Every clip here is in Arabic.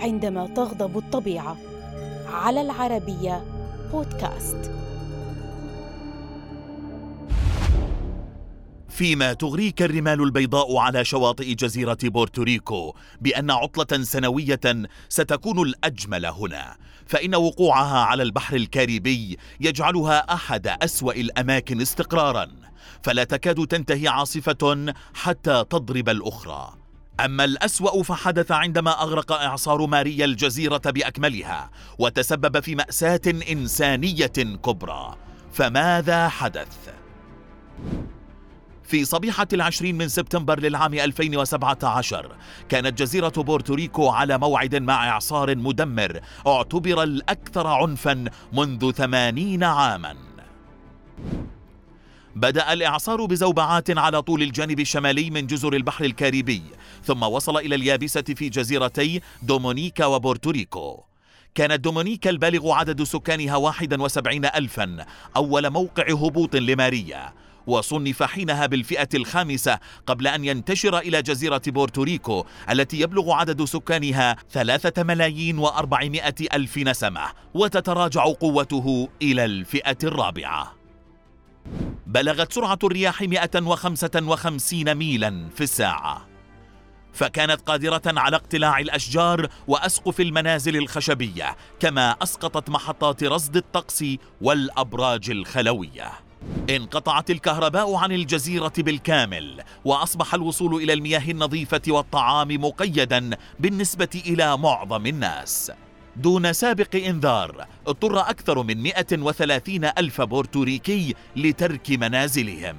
عندما تغضب الطبيعة. على العربية بودكاست. فيما تغريك الرمال البيضاء على شواطئ جزيرة بورتوريكو بأن عطلة سنوية ستكون الأجمل هنا فإن وقوعها على البحر الكاريبي يجعلها أحد أسوأ الأماكن استقرارا فلا تكاد تنتهي عاصفة حتى تضرب الأخرى. أما الأسوأ فحدث عندما أغرق إعصار ماريا الجزيرة بأكملها وتسبب في مأساة إنسانية كبرى فماذا حدث؟ في صبيحة العشرين من سبتمبر للعام 2017 كانت جزيرة بورتوريكو على موعد مع إعصار مدمر اعتبر الأكثر عنفا منذ ثمانين عاما بدأ الإعصار بزوبعات على طول الجانب الشمالي من جزر البحر الكاريبي ثم وصل إلى اليابسة في جزيرتي دومونيكا وبورتوريكو. كانت دومونيكا البالغ عدد سكانها 71 ألفا أول موقع هبوط لماريا. وصنف حينها بالفئة الخامسة قبل أن ينتشر إلى جزيرة بورتوريكو التي يبلغ عدد سكانها ثلاثة ملايين وأربعمائة ألف نسمة وتتراجع قوته إلى الفئة الرابعة. بلغت سرعة الرياح 155 ميلا في الساعة. فكانت قادرة على اقتلاع الأشجار وأسقف المنازل الخشبية كما أسقطت محطات رصد الطقس والأبراج الخلوية. انقطعت الكهرباء عن الجزيرة بالكامل وأصبح الوصول إلى المياه النظيفة والطعام مقيدا بالنسبة إلى معظم الناس. دون سابق إنذار. اضطر أكثر من 130 ألف بورتوريكي لترك منازلهم.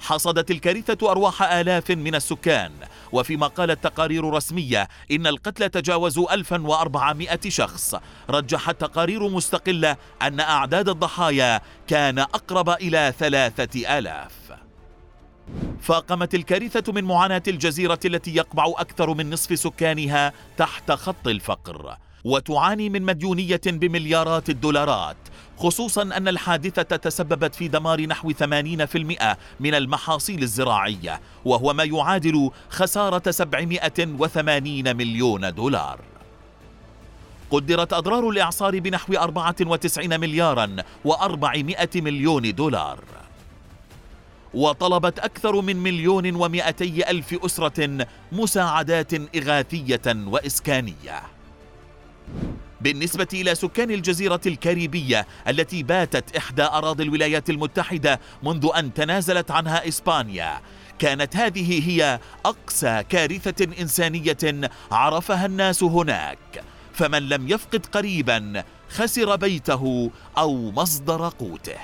حصدت الكارثة أرواح آلاف من السكان. وفيما قالت تقارير رسمية إن القتل تجاوزوا 1400 شخص. رجحت تقارير مستقلة أن أعداد الضحايا كان أقرب إلى ثلاثة آلاف. فاقمت الكارثة من معاناة الجزيرة التي يقبع أكثر من نصف سكانها تحت خط الفقر. وتعاني من مديونية بمليارات الدولارات خصوصا أن الحادثة تسببت في دمار نحو 80% من المحاصيل الزراعية وهو ما يعادل خسارة 780 مليون دولار. قدرت أضرار الإعصار بنحو 94 مليارا و400 مليون دولار. وطلبت أكثر من مليون ومئتي ألف أسرة مساعدات إغاثية وإسكانية. بالنسبة إلى سكان الجزيرة الكاريبية التي باتت إحدى أراضي الولايات المتحدة منذ أن تنازلت عنها إسبانيا. كانت هذه هي أقسى كارثة إنسانية عرفها الناس هناك. فمن لم يفقد قريبا خسر بيته أو مصدر قوته.